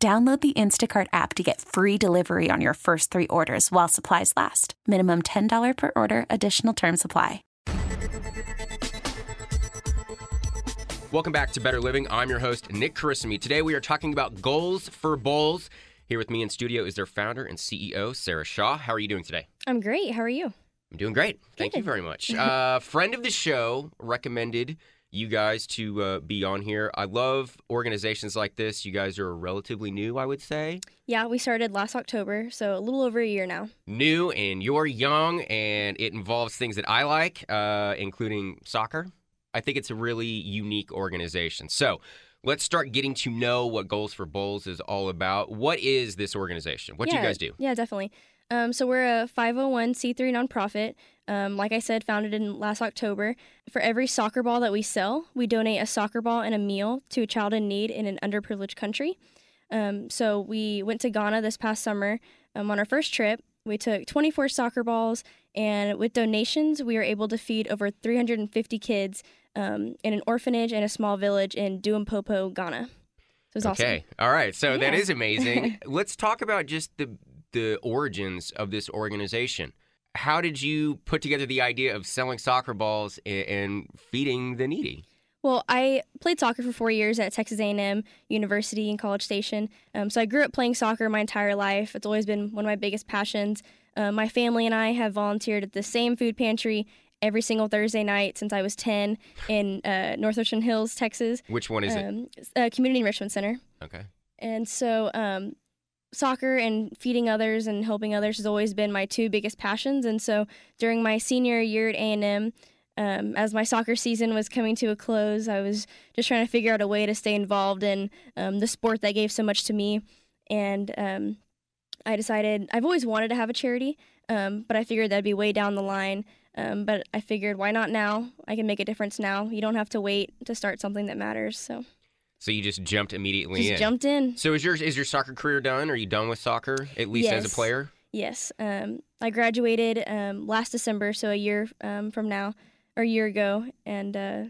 Download the Instacart app to get free delivery on your first three orders while supplies last. Minimum $10 per order, additional term supply. Welcome back to Better Living. I'm your host, Nick Carissimi. Today we are talking about goals for bowls. Here with me in studio is their founder and CEO, Sarah Shaw. How are you doing today? I'm great. How are you? I'm doing great. Thank you very much. Uh, friend of the show recommended you guys to uh, be on here. I love organizations like this. You guys are relatively new, I would say. Yeah, we started last October, so a little over a year now. New, and you're young, and it involves things that I like, uh, including soccer. I think it's a really unique organization. So let's start getting to know what Goals for Bowls is all about. What is this organization? What do you guys do? Yeah, definitely. Um, so we're a 501c3 nonprofit. Um, like I said, founded in last October. For every soccer ball that we sell, we donate a soccer ball and a meal to a child in need in an underprivileged country. Um, so we went to Ghana this past summer um, on our first trip. We took 24 soccer balls, and with donations, we were able to feed over 350 kids um, in an orphanage and a small village in Duampopo, Ghana. So it was awesome. Okay. All right. So that Yeah. is amazing. Let's talk about just the the origins of this organization. How did you put together the idea of selling soccer balls and, feeding the needy? Well, I played soccer for four years at Texas A&M University in College Station. Um, so I grew up playing soccer my entire life. It's always been one of my biggest passions. Uh, my family and I have volunteered at the same food pantry every single Thursday night since I was 10 in uh, North Ocean Hills, Texas. Which one is it? Um, uh, Community Enrichment Center. Okay. And so, um, soccer and feeding others and helping others has always been my two biggest passions. And so, during my senior year at A and M, um, as my soccer season was coming to a close, I was just trying to figure out a way to stay involved in um, the sport that gave so much to me. And um, I decided I've always wanted to have a charity, um, but I figured that'd be way down the line. Um, but I figured, why not now? I can make a difference now. You don't have to wait to start something that matters. So So you just jumped immediately just in. jumped in. So is your is your soccer career done? Are you done with soccer at least as a player? Yes, um, I graduated um, last December, so a year um, from now, or a year ago, and uh,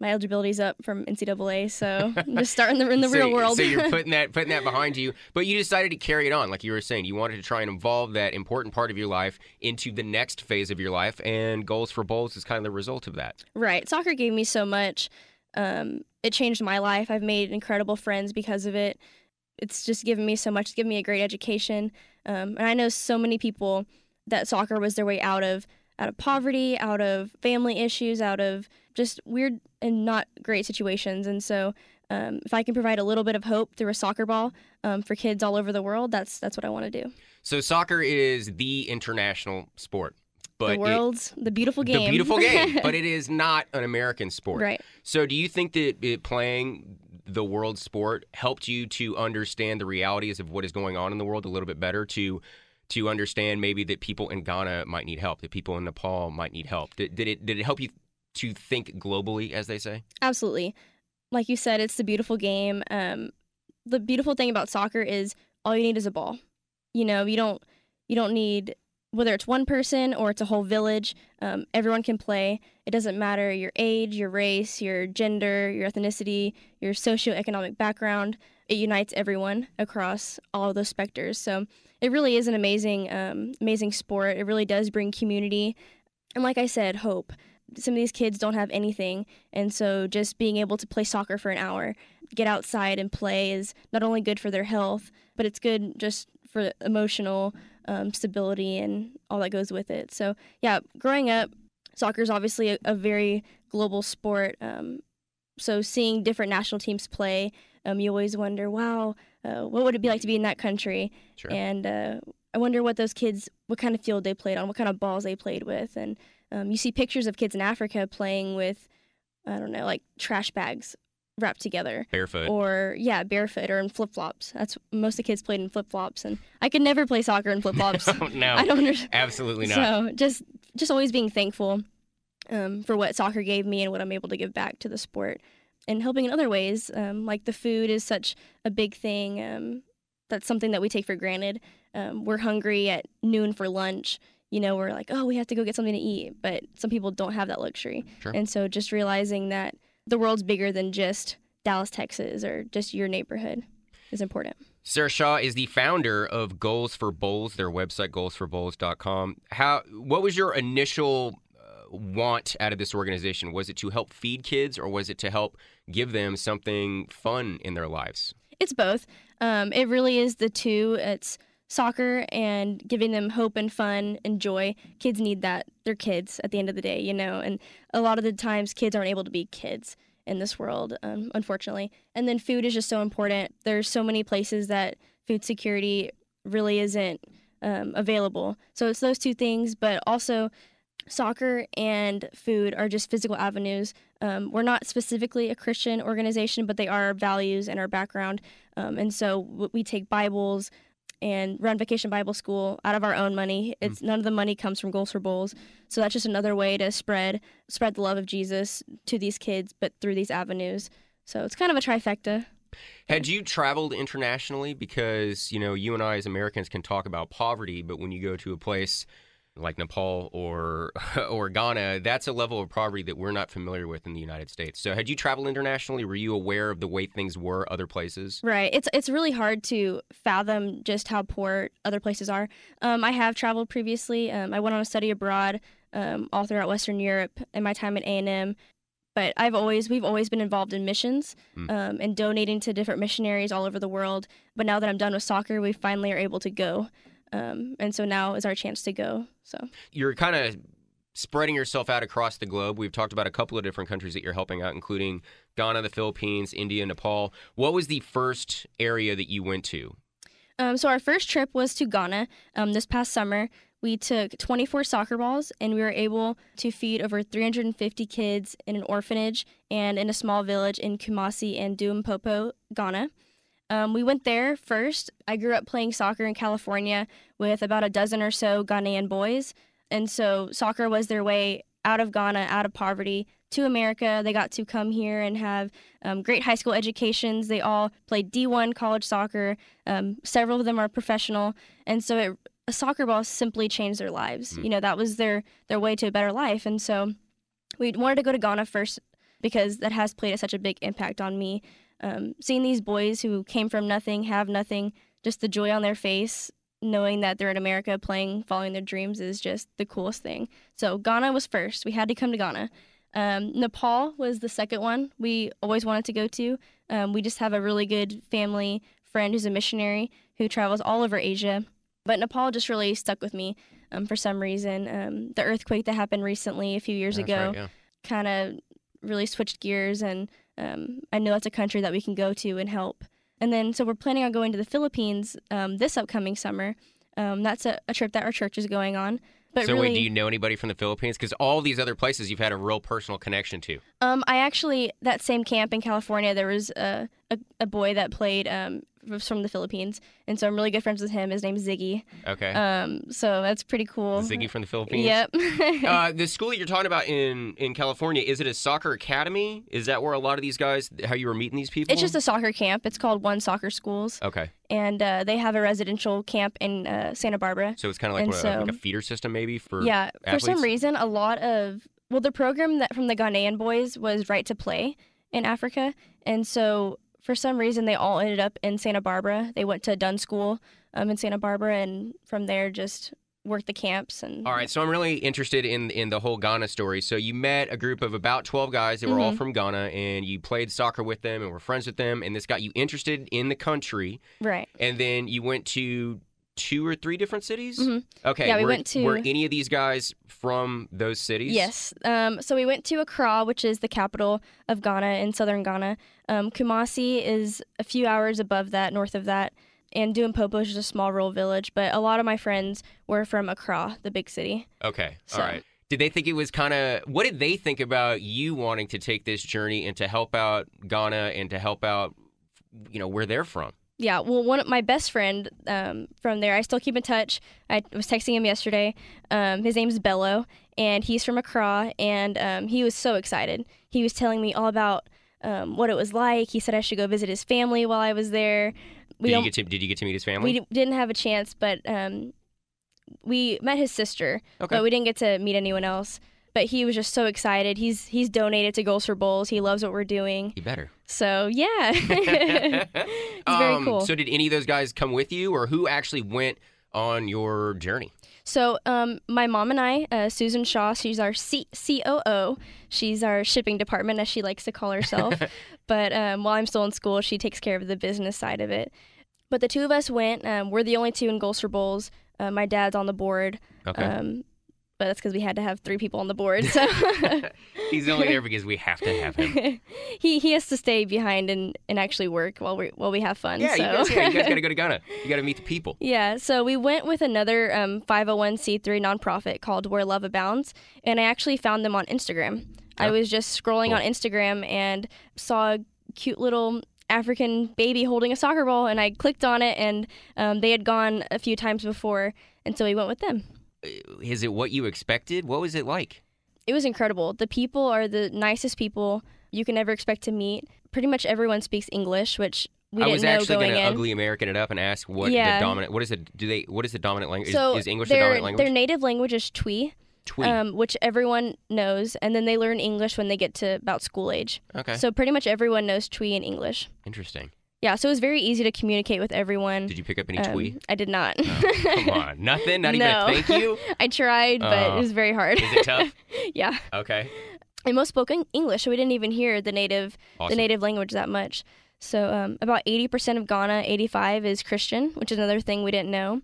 my eligibility's up from NCAA. So I'm just starting the, in the so, real world. So you're putting that putting that behind you, but you decided to carry it on, like you were saying. You wanted to try and involve that important part of your life into the next phase of your life, and goals for bowls is kind of the result of that. right, soccer gave me so much. Um, it changed my life. I've made incredible friends because of it. It's just given me so much. It's given me a great education, um, and I know so many people that soccer was their way out of out of poverty, out of family issues, out of just weird and not great situations. And so, um, if I can provide a little bit of hope through a soccer ball um, for kids all over the world, that's that's what I want to do. So soccer is the international sport, but the it- world's the beautiful game. the beautiful game, but it is not an American sport. right. So, do you think that it playing the world sport helped you to understand the realities of what is going on in the world a little bit better? To to understand maybe that people in Ghana might need help, that people in Nepal might need help. Did, did it did it help you to think globally, as they say? Absolutely. Like you said, it's the beautiful game. Um, the beautiful thing about soccer is all you need is a ball. You know, you don't you don't need whether it's one person or it's a whole village. Um, everyone can play. It doesn't matter your age, your race, your gender, your ethnicity, your socioeconomic background. It unites everyone across all those specters. So it really is an amazing, um, amazing sport. It really does bring community, and like I said, hope. Some of these kids don't have anything, and so just being able to play soccer for an hour, get outside and play is not only good for their health, but it's good just for emotional um, stability and all that goes with it. So, yeah, growing up, soccer is obviously a, a very global sport. Um, so, seeing different national teams play, um, you always wonder, wow, uh, what would it be like to be in that country? Sure. And uh, I wonder what those kids, what kind of field they played on, what kind of balls they played with. And um, you see pictures of kids in Africa playing with, I don't know, like trash bags wrapped together. Barefoot. Or yeah, barefoot or in flip flops. That's most of the kids played in flip flops, and I could never play soccer in flip flops. no, I don't understand. absolutely not. So just just always being thankful um, for what soccer gave me and what I'm able to give back to the sport, and helping in other ways. Um, like the food is such a big thing. Um, that's something that we take for granted. Um, we're hungry at noon for lunch. You know, we're like, oh, we have to go get something to eat, but some people don't have that luxury. Sure. And so just realizing that the world's bigger than just Dallas, Texas, or just your neighborhood is important. Sarah Shaw is the founder of Goals for Bowls, their website goalsforbowls.com. How what was your initial uh, want out of this organization? Was it to help feed kids or was it to help give them something fun in their lives? It's both. Um, it really is the two. It's soccer and giving them hope and fun and joy. Kids need that. They're kids at the end of the day, you know, and a lot of the times kids aren't able to be kids in this world, um, unfortunately. And then food is just so important. There's so many places that food security really isn't um, available. So it's those two things, but also soccer and food are just physical avenues. Um, we're not specifically a Christian organization, but they are our values and our background. Um, and so we take Bibles and run Vacation Bible School out of our own money. Mm-hmm. It's none of the money comes from Goals for Bowls. So that's just another way to spread spread the love of Jesus to these kids, but through these avenues. So it's kind of a trifecta. Had you traveled internationally? Because, you know, you and I as Americans can talk about poverty, but when you go to a place like Nepal or or Ghana, that's a level of poverty that we're not familiar with in the United States. So, had you traveled internationally? Were you aware of the way things were other places? Right. It's it's really hard to fathom just how poor other places are. Um, I have traveled previously. Um, I went on a study abroad um, all throughout Western Europe in my time at A and M. But I've always we've always been involved in missions Mm. um, and donating to different missionaries all over the world. But now that I'm done with soccer, we finally are able to go. Um, and so now is our chance to go. So You're kind of spreading yourself out across the globe. We've talked about a couple of different countries that you're helping out, including Ghana, the Philippines, India, Nepal. What was the first area that you went to? Um, so our first trip was to Ghana um, this past summer. We took 24 soccer balls and we were able to feed over 350 kids in an orphanage and in a small village in Kumasi and Duimpopo, Ghana. Um, we went there first. I grew up playing soccer in California with about a dozen or so Ghanaian boys. And so soccer was their way out of Ghana, out of poverty, to America. They got to come here and have um, great high school educations. They all played D1 college soccer. Um, several of them are professional. And so it, a soccer ball simply changed their lives. Mm. You know, that was their, their way to a better life. And so we wanted to go to Ghana first because that has played such a big impact on me. Um, seeing these boys who came from nothing, have nothing, just the joy on their face, knowing that they're in America playing, following their dreams is just the coolest thing. So Ghana was first. We had to come to Ghana. Um, Nepal was the second one we always wanted to go to. Um, we just have a really good family friend who's a missionary who travels all over Asia. But Nepal just really stuck with me um, for some reason. Um, the earthquake that happened recently, a few years That's ago, right, yeah. kind of really switched gears and um, i know that's a country that we can go to and help and then so we're planning on going to the philippines um, this upcoming summer um, that's a, a trip that our church is going on but so, really wait, do you know anybody from the Philippines? Because all these other places you've had a real personal connection to. um, i actually that same camp in california there was a, a, a boy that played um, was from the philippines and so i'm really good friends with him his name's ziggy Okay. um, so that's pretty cool Ziggy from the Philippines? yep uh, the school that you're talking about in, in California, is it a soccer academy? Is that where a lot of these guys, how you were meeting these people? it's just a soccer camp it's called one soccer schools Okay. and uh, they have a residential camp in uh, santa barbara So it's kind of like, what, so- like a feeder system maybe for yeah for some reason a lot of well the program that from the ghanaian boys was right to play in africa and so for some reason they all ended up in santa barbara they went to dunn school um, in santa barbara and from there just worked the camps and All right, so I'm really interested in in the whole Ghana story. So you met a group of about 12 guys that were all Mhm. from Ghana, and you played soccer with them and were friends with them, and this got you interested in the country. right And then you went to two or three different cities. Mhm. Okay, Yeah, we were, went to- Were any of these guys from those cities? Yes. Um, so we went to Accra, which is the capital of Ghana in southern Ghana. Um, Kumasi is a few hours above that, north of that. And Duimpopo is just a small rural village. But a lot of my friends were from Accra, the big city. Okay. So- All right. Did they think it was kind of? What did they think about you wanting to take this journey and to help out Ghana and to help out, you know, where they're from? Yeah, well, one of my best friend um, from there, I still keep in touch. I was texting him yesterday. Um, his name's Bello, and he's from Accra, and um, he was so excited. He was telling me all about um, what it was like. He said I should go visit his family while I was there. We Did you get to Did you get to meet his family? we d- didn't have a chance, but um, we met his sister, Okay. but we didn't get to meet anyone else. But he was just so excited. He's he's donated to Goals for Bowls. He loves what we're doing. you better. So yeah, it's very Um, cool. So did any of those guys come with you, or who actually went on your journey? So, um, my mom and I, uh, Susan Shaw, she's our C- COO. She's our shipping department, as she likes to call herself. but um, while I'm still in school, she takes care of the business side of it. But the two of us went. Um, we're the only two in Goals for Bowls. Uh, my dad's on the board. Okay. But that's because we had to have three people on the board. So He's only there because we have to have him. he he has to stay behind and, and actually work while we while we have fun. Yeah, so. you guys, yeah, you guys got to go to Ghana. You got to meet the people. Yeah, so we went with another um, 501c3 nonprofit called Where Love Abounds, and I actually found them on Instagram. I was just scrolling cool. on Instagram and saw a cute little African baby holding a soccer ball, and I clicked on it, and um, they had gone a few times before, and so we went with them. Is it what you expected? What was it like? It was incredible. The people are the nicest people you can ever expect to meet. Pretty much everyone speaks English, which we I didn't was actually going to in. ugly American it up and ask what Yeah. the dominant. What is it? Do they? What is the dominant language? so is, is English the dominant language? Their native language is Twi. Twee. um, which everyone knows, and then they learn English when they get to about school age. okay. So pretty much everyone knows Twi and English. Interesting. Yeah, so it was very easy to communicate with everyone. Did you pick up any Um, twee? I did not. Come on, nothing. Not even a thank you. I tried, but Oh. it was very hard. Is it tough? yeah, Okay. and most spoke English, so we didn't even hear the native Awesome. the native language that much. So um, about eighty percent of Ghana, eighty five is Christian, which is another thing we didn't know.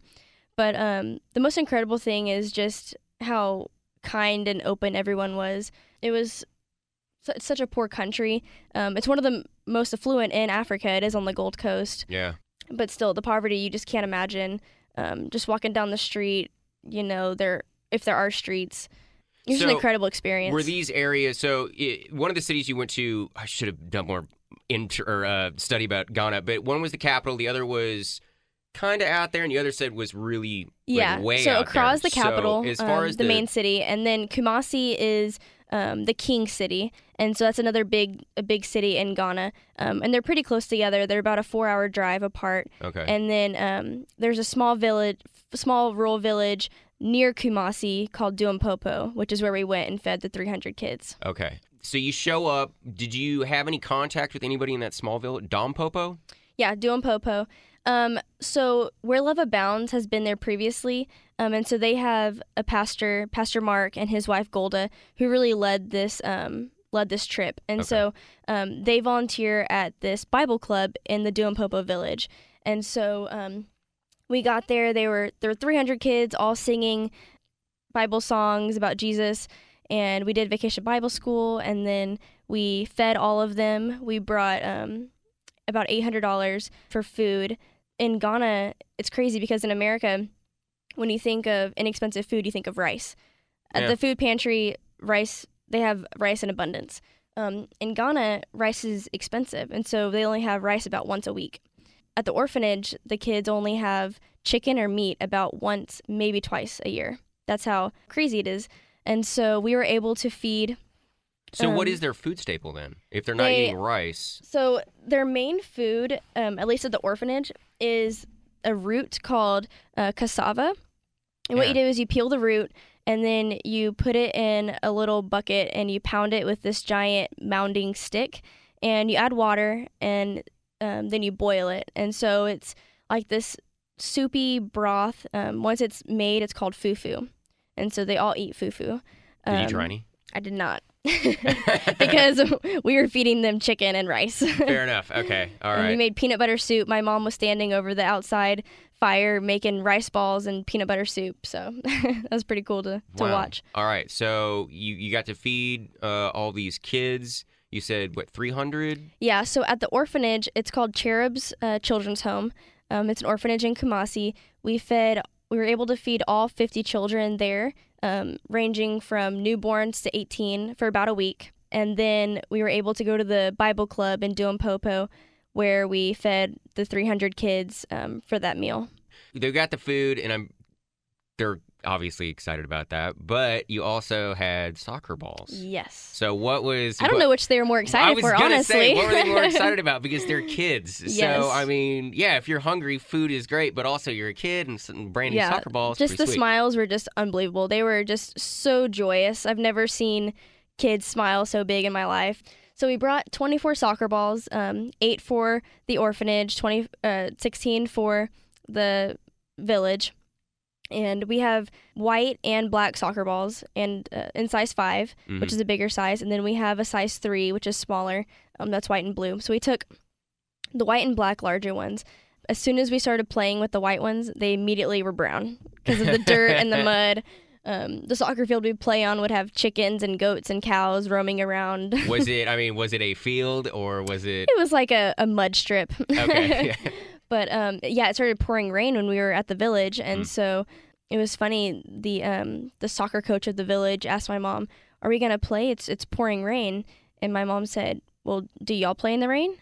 But um, the most incredible thing is just how kind and open everyone was. It was it's such a poor country. Um, it's one of the most affluent in Africa. It is on the Gold Coast, Yeah. but still, the poverty you just can't imagine. Um, just walking down the street, you know, there if there are streets, it's an incredible experience. Were these areas? So i one of the cities you went to, I should have done more inter, or, uh, study about Ghana, but one was the capital, the other was kind of out there, and the other said was really like, yeah. way so is there. the capital, So as far um, as the, main city, and then Kumasi is um, the king city, and so that's another big a big city in Ghana, um, and they're pretty close together. They're about a four hour drive apart, okay, and then um, there's a small village, small rural village near Kumasi called Duampopo, which is where we went and fed the 300 kids. okay. So you show up. Did you have any contact with anybody in that small village, Dom Popo? Yeah, Duampopo. Um, so where Love Abounds has been there previously, um, and so they have a pastor, Pastor Mark, and his wife Golda, who really led this um, led this trip, and Okay. so um, they volunteer at this Bible club in the Duampopo village, and so um, we got there. They were there were 300 kids all singing Bible songs about Jesus, and we did vacation Bible school, and then we fed all of them. We brought um, about eight hundred dollars for food. In Ghana, it's crazy because in America, when you think of inexpensive food, you think of rice. At Yeah. the food pantry, rice they have rice in abundance. Um, in Ghana, rice is expensive, and so they only have rice about once a week. At the orphanage, the kids only have chicken or meat about once, maybe twice a year. That's how crazy it is. And so we were able to feed So what Um, is their food staple then? If they're not they- eating rice, So their main food, um, at least at the orphanage, is a root called uh, cassava. And what you do is you peel the root and then you put it in a little bucket and you pound it with this giant mounding stick and you add water and um, then you boil it. And so it's like this soupy broth. Um, once it's made, it's called fufu. And so they all eat fufu. did you Um, try any? I did not. because we were feeding them chicken and rice. Fair enough. Okay. All and we made peanut butter soup. My mom was standing over the outside fire making rice balls and peanut butter soup. So that was pretty cool to, to Wow. watch. All right. So you you got to feed uh, all these kids. You said what? Three hundred. Yeah, so at the orphanage, it's called Cherubs uh, Children's Home. Um, it's an orphanage in Kumasi. We fed we were able to feed all 50 children there, um, ranging from newborns to 18 for about a week. And then we were able to go to the Bible Club in Duampopo, where we fed the 300 kids um, for that meal. They got the food, and I'm they're obviously excited about that. But you also had soccer balls. Yes. So what was? I don't what- know which they were more excited for, honestly. say, what were they more excited about? Because they're kids. Yes. So I mean, yeah, if you're hungry, food is great, but also you're a kid and s- and brand new Yeah, soccer balls. just the sweet. smiles were just unbelievable. They were just so joyous. I've never seen kids smile so big in my life. So we brought 24 soccer balls, um, eight for the orphanage, 20, uh, 16 for the village, and we have white and black soccer balls, and uh, in size 5 Mhm. which is a bigger size, and then we have a size three, which is smaller. Um, that's white and blue. So we took the white and black larger ones. As soon as we started playing with the white ones, they immediately were brown because of the dirt and the mud. Um, the soccer field we play on would have chickens and goats and cows roaming around. was it? I mean, was it a field or was it? it was like a, a mud strip. Okay. But um, yeah, it started pouring rain when we were at the village, and Mm. so it was funny. The um, the soccer coach of the village asked my mom, "Are we gonna play? It's it's pouring rain." And my mom said, "Well, do y'all play in the rain?"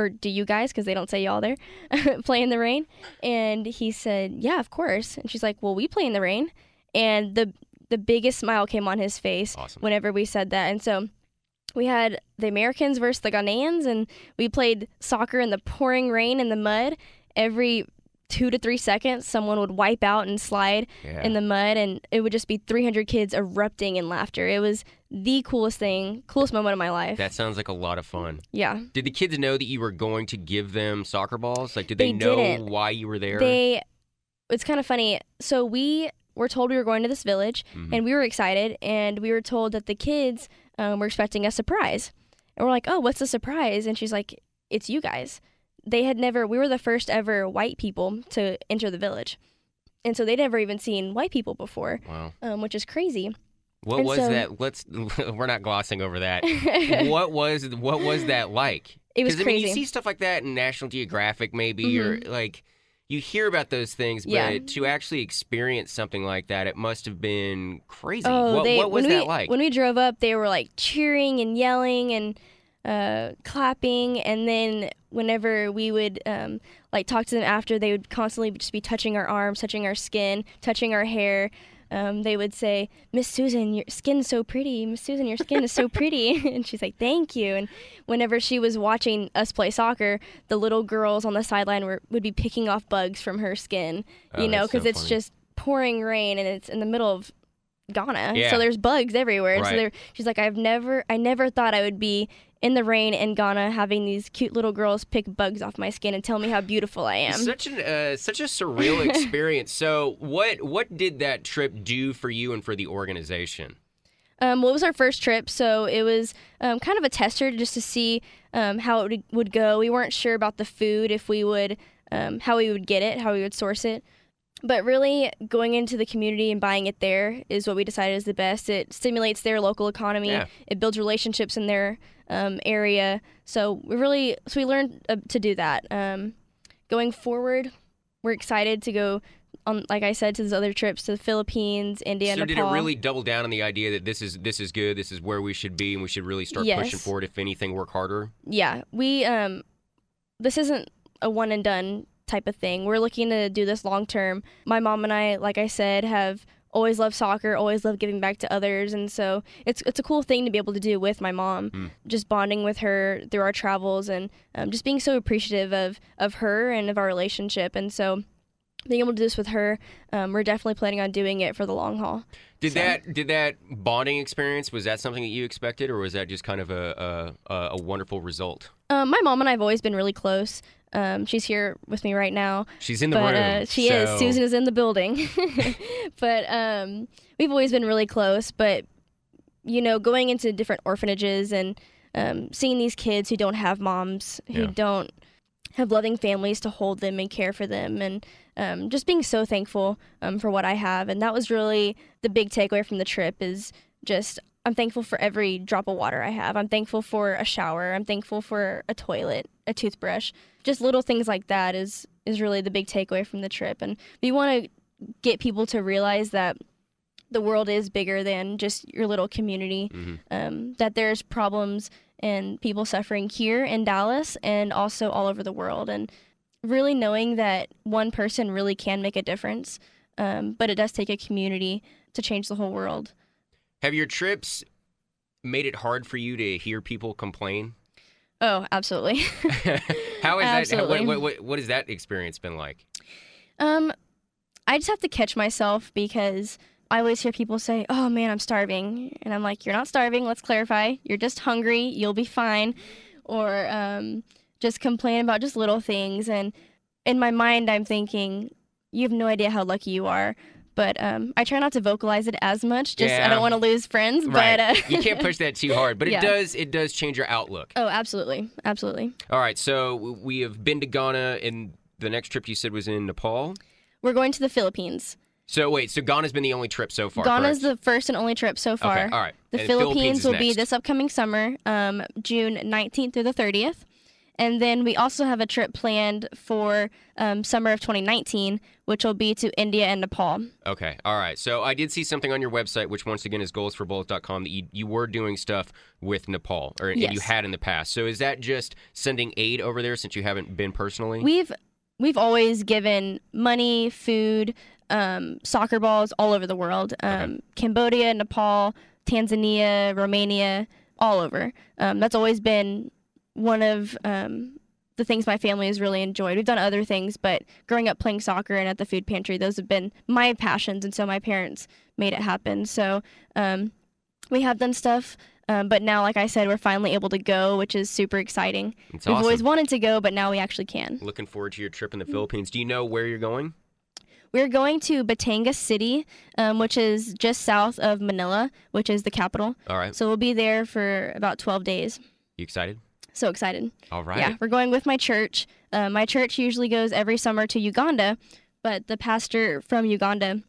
Or do you guys, because they don't say y'all there, play in the rain? And he said, Yeah, of course. And she's like, Well, we play in the rain. And the the biggest smile came on his face Awesome. whenever we said that. And so we had the Americans versus the Ghanaians, and we played soccer in the pouring rain and the mud. Every two to three seconds, someone would wipe out and slide Yeah. in the mud, and it would just be 300 kids erupting in laughter. It was the coolest thing, coolest moment of my life. that sounds like a lot of fun. yeah. Did the kids know that you were going to give them soccer balls? Like, did they, They know didn't. why you were there? They, it's kind of funny. So we were told we were going to this village, Mhm. and we were excited, and we were told that the kids um, were expecting a surprise, and we're like, "Oh, what's the surprise?" And she's like, "It's you guys." They had never. We were the first ever white people to enter the village, and so they'd never even seen white people before, wow. um, which is crazy. What And was so- that? Let's. we're not glossing over that. what was what was that like? was 'Cause, I mean, you see stuff like that in National Geographic, maybe, or like you hear about those things, but Yeah. to actually experience something like that, it must have been crazy. Oh, what, they, what was that we, like? When we drove up, they were like cheering and yelling and uh, clapping, and then whenever we would um, like talk to them after, they would constantly just be touching our arms, touching our skin, touching our hair. Um, they would say, "Miss Susan, your skin's so pretty. Miss Susan, your skin is so pretty." and she's like, "Thank you." And whenever she was watching us play soccer, the little girls on the sideline were would be picking off bugs from her skin. Oh, you know, that's so because it's funny. just pouring rain and it's in the middle of Ghana. Yeah. So there's bugs everywhere. Right. So there, she's like, I've never, I never thought I would be in the rain in Ghana having these cute little girls pick bugs off my skin and tell me how beautiful I am. Such an uh, such a surreal experience. So, what what did that trip do for you and for the organization? Um, well, it was our first trip, so it was um, kind of a tester just to see um, how it would- would go. We weren't sure about the food, if we would, um, how we would get it, how we would source it. But really, going into the community and buying it there is what we decided is the best. It stimulates their local economy. Yeah. It builds relationships in their um, area. So we really, so we learned uh, to do that. Um, going forward, we're excited to go on, like I said, to those other trips to the Philippines, India, so, did it really double down on the idea that this is this is good, this is where we should be, and we should really start pushing Yes. forward? If anything, work harder. yeah, we um this isn't a one and done type of thing. We're looking to do this long term. My mom and I, like I said, have always loved soccer, always loved giving back to others, and so it's it's a cool thing to be able to do with my mom. Mm. Just bonding with her through our travels and um, just being so appreciative of of her and of our relationship. And so being able to do this with her, um, we're definitely planning on doing it for the long haul. Did So- that did that bonding experience was that something that you expected, or was that just kind of a a, a, a wonderful result? Um, my mom and I have always been really close. Um, she's here with me right now. She's in the but room. uh, she so- is. Susan is in the building. but um, we've always been really close. But you know, going into different orphanages and um, seeing these kids who don't have moms, who Yeah. don't have loving families to hold them and care for them, and um, just being so thankful um, for what I have. And that was really the big takeaway from the trip is just. I'm thankful for every drop of water I have. I'm thankful for a shower. I'm thankful for a toilet, a toothbrush. Just little things like that is is really the big takeaway from the trip. And we want to get people to realize that the world is bigger than just your little community. hmm Um, that there's problems and people suffering here in Dallas and also all over the world, and really knowing that one person really can make a difference. Um, but it does take a community to change the whole world. Have your trips made it hard for you to hear people complain? Oh, absolutely. How is that? Absolutely. What, what, what, what has that experience been like? Um, I just have to catch myself because I always hear people say, "Oh man, I'm starving," and I'm like, "You're not starving. Let's clarify. You're just hungry. You'll be fine." Or um, just complain about just little things, and in my mind, I'm thinking, "You have no idea how lucky you are." But um, I try not to vocalize it as much. Just I don't want to lose friends. Right. But uh, you can't push that too hard, but it Yeah. does. It does change your outlook. oh, absolutely, absolutely. All right, so we have been to Ghana, and the next trip you said was in Nepal. We're going to the Philippines. So wait, so Ghana's been the only trip so far. Ghana's correct? the first and only trip so far. Okay, all right. The Philippines, is will be this upcoming summer, um, June 19th through the 30th. And then we also have a trip planned for um, summer of 2019, which will be to India and Nepal. Okay, all right. So I did see something on your website, which once again is goalsforbowls.com, that you, you were doing stuff with Nepal, or and you had in the past. So is that just sending aid over there since you haven't been personally? We've we've always given money, food, um, soccer balls all over the world. Um, Cambodia, Nepal, Tanzania, Romania, all over. Um, that's always been one of um, the things my family has really enjoyed. We've done other things, but growing up playing soccer and at the food pantry, those have been my passions, and so my parents made it happen. So um, we have done stuff. Um, but now, like I said, we're finally able to go, which is super exciting. it's We've awesome. always wanted to go, but now we actually can. Looking forward to your trip in the Philippines. Do you know where you're going? We're going to Batangas City, um, which is just south of Manila, which is the capital. All right. So we'll be there for about 12 days. You excited? So excited. All right. Yeah, we're going with my church. Uh, my church usually goes every summer to Uganda, but the pastor from Uganda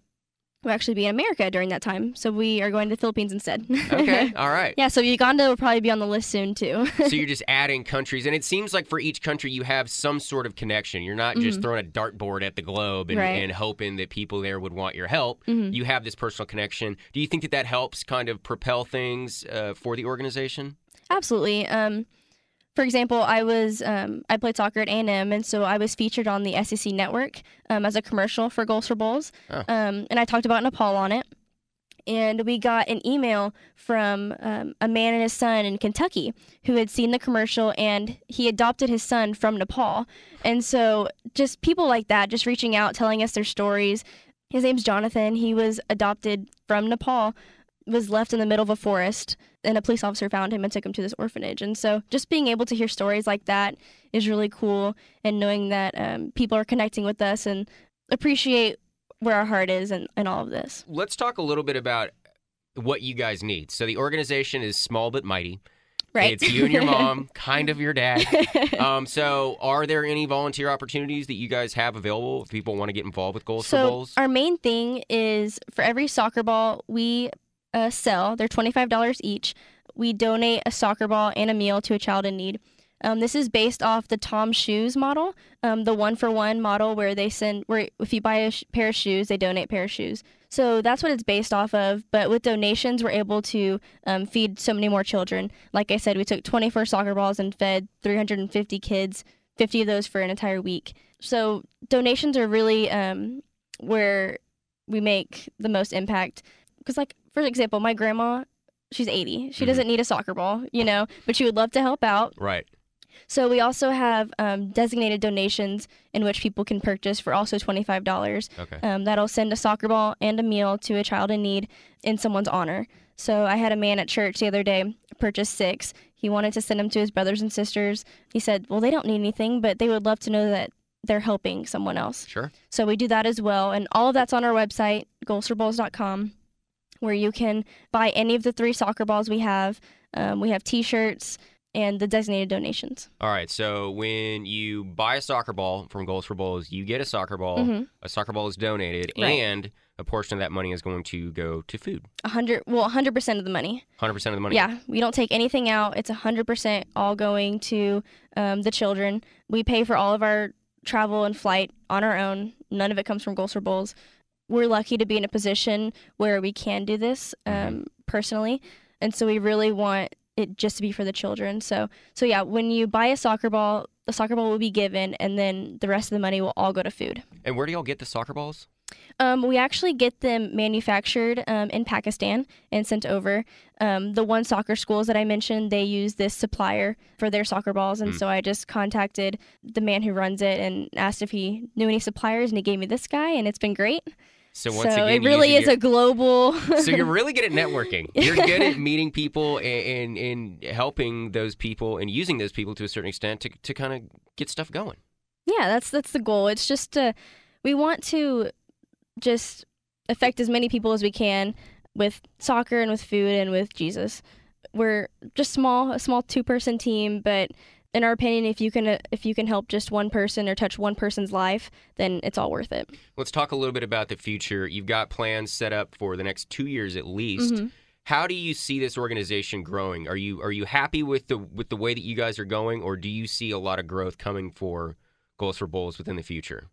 will actually be in America during that time. So we are going to the Philippines instead. Okay. All right. yeah, so Uganda will probably be on the list soon too. so you're just adding countries, and it seems like for each country you have some sort of connection. You're not just throwing a dartboard at the globe and, Mm-hmm. Right. and hoping that people there would want your help. Mhm. You have this personal connection. Do you think that that helps kind of propel things uh, for the organization? Absolutely. Um, for example, I was um, I played soccer at A and M, and so I was featured on the SEC network um, as a commercial for Goals for Bowls, Oh. um, and I talked about Nepal on it. And we got an email from um, a man and his son in Kentucky who had seen the commercial and he adopted his son from Nepal. And so, just people like that, just reaching out, telling us their stories. His name's Jonathan. He was adopted from Nepal, was left in the middle of a forest, and a police officer found him and took him to this orphanage. And so, just being able to hear stories like that is really cool, and knowing that um, people are connecting with us and appreciate where our heart is and, and all of this. Let's talk a little bit about what you guys need. So the organization is small but mighty. Right. It's you and your mom, kind of your dad. Um, so, are there any volunteer opportunities that you guys have available if people want to get involved with Goals for so Bowls? our main thing is for every soccer ball we uh, sell, they're twenty five dollars each. We donate a soccer ball and a meal to a child in need. Um, this is based off the TOMS Shoes model, um, the one for one model where they send where if you buy a sh- pair of shoes, they donate a pair of shoes. So that's what it's based off of. But with donations, we're able to um, feed so many more children. Like I said, we took 24 soccer balls and fed 350 kids, 50 of those for an entire week. So donations are really um, where we make the most impact. Because, like for example, my grandma, she's 80. She Mhm. doesn't need a soccer ball, you know, but she would love to help out. right. So we also have um, designated donations in which people can purchase for also $25. Okay. Um, that'll send a soccer ball and a meal to a child in need in someone's honor. So I had a man at church the other day purchase six. He wanted to send them to his brothers and sisters. He said, "Well, they don't need anything, but they would love to know that they're helping someone else." Sure. So we do that as well, and all of that's on our website, goalsforbowls.com, where you can buy any of the three soccer balls we have. Um, we have T-shirts and the designated donations. All right. So when you buy a soccer ball from Goals for Bowls, you get a soccer ball. Mhm. A soccer ball is donated, Right. and a portion of that money is going to go to food. A hundred, well, a hundred percent of the money. 100% of the money. Yeah, we don't take anything out. It's a hundred percent all going to um, the children. We pay for all of our travel and flight on our own. None of it comes from Goals for Bowls. We're lucky to be in a position where we can do this um, Mhm. personally, and so we really want it just to be for the children. So so yeah, when you buy a soccer ball, the soccer ball will be given, and then the rest of the money will all go to food. And where do y'all get the soccer balls? Um, we actually get them manufactured um, in Pakistan and sent over. Um, the one soccer schools that I mentioned, they use this supplier for their soccer balls, and Mm. so I just contacted the man who runs it and asked if he knew any suppliers, and he gave me this guy, and it's been great. So once so again, it really is your- a global. so you're really good at networking. You're good at meeting people and, and, and helping those people and using those people to a certain extent to, to kind of get stuff going. yeah, that's that's the goal. It's just to, we want to just affect as many people as we can with soccer and with food and with Jesus. We're just small, a small two-person team, but in our opinion, if you can uh, if you can help just one person or touch one person's life, then it's all worth it. Let's talk a little bit about the future. You've got plans set up for the next two years at least. Mhm. How do you see this organization growing? Are you are you happy with the with the way that you guys are going, or do you see a lot of growth coming for Goals for Bowls within the future?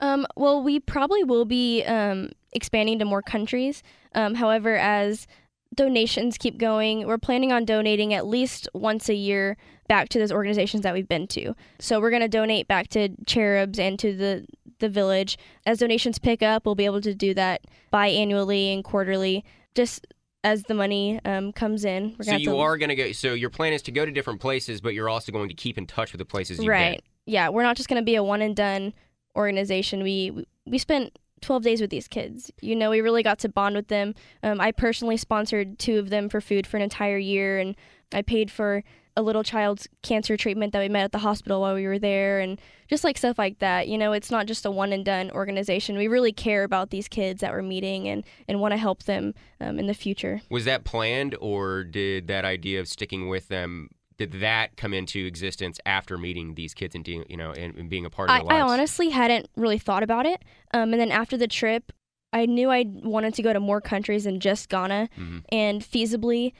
Um, well, we probably will be um, expanding to more countries. Um, however, as donations keep going, we're planning on donating at least once a year back to those organizations that we've been to. So we're going to donate back to Cherubs and to the the village. As donations pick up, we'll be able to do that biannually and quarterly, just as the money um, comes in. We're So you to- are going to go. So your plan is to go to different places, but you're also going to keep in touch with the places you've right. been. Yeah, we're not just going to be a one and done organization. We we spent 12 days with these kids. You know, we really got to bond with them. Um, I personally sponsored two of them for food for an entire year, and I paid for a little child's cancer treatment that we met at the hospital while we were there, and just like stuff like that. You know, it's not just a one and done organization. We really care about these kids that we're meeting and and want to help them um, in the future. Was that planned, or did that idea of sticking with them? Did that come into existence after meeting these kids and being, you know, and, and being a part of I, their I lives? honestly hadn't really thought about it. Um, and then after the trip, I knew I wanted to go to more countries than just Ghana. Mhm. And feasibly,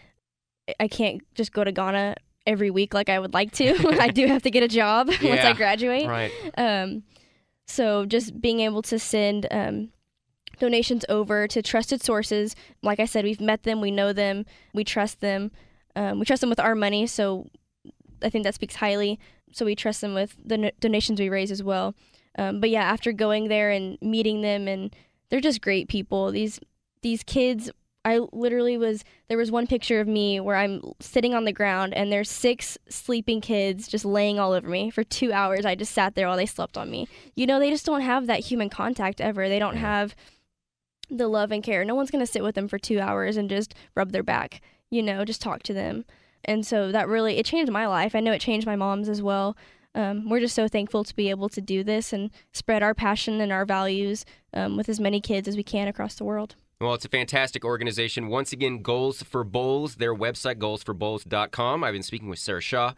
I can't just go to Ghana every week like I would like to. I do have to get a job once I graduate. Right. Um, so just being able to send um, donations over to trusted sources. Like I said, we've met them, we know them, we trust them. Um, we trust them with our money, so I think that speaks highly. So we trust them with the no- donations we raise as well. Um, but yeah, after going there and meeting them, and they're just great people. These these kids, I literally was. There was one picture of me where I'm sitting on the ground, and there's six sleeping kids just laying all over me for two hours. I just sat there while they slept on me. You know, they just don't have that human contact ever. They don't have the love and care. No one's gonna sit with them for two hours and just rub their back. You know, just talk to them. And so that really it changed my life. I know it changed my mom's as well. Um, we're just so thankful to be able to do this and spread our passion and our values um, with as many kids as we can across the world. Well, it's a fantastic organization. Once again, Goals for Bowls, their website, goalsforbowls.com. I've been speaking with Sarah Shaw.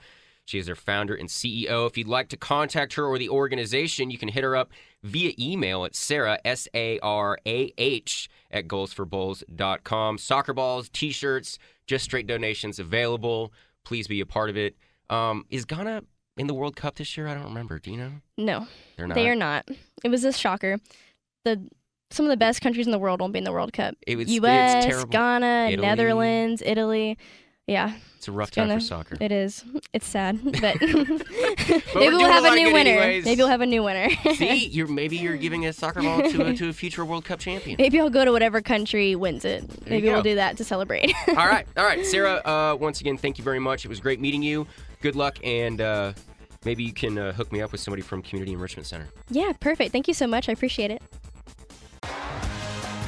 She is their founder and CEO. If you'd like to contact her or the organization, you can hit her up via email at Sarah, S A R A H, at goalsforbowls.com. Soccer balls, t shirts, just straight donations available. Please be a part of it. Um, is Ghana in the World Cup this year? I don't remember. Do you know? No, They're not. they are not. It was a shocker. The some of the best countries in the world won't be in the World Cup. It was, U.S.. Ghana, Italy. Netherlands, Italy. Yeah, It's a rough it's time gonna- for soccer. it is. It's sad, but we're maybe we'll have a new winner. anyways. Maybe we'll have a new winner. See, you're maybe you're giving a soccer ball to a, to a future World Cup champion. Maybe I'll go to whatever country wins it. you Maybe we'll do that to celebrate. all right, all right, Sarah. Uh, once again, thank you very much. It was great meeting you. Good luck, and uh, maybe you can uh, hook me up with somebody from Community Enrichment Center. yeah, perfect. Thank you so much. I appreciate it.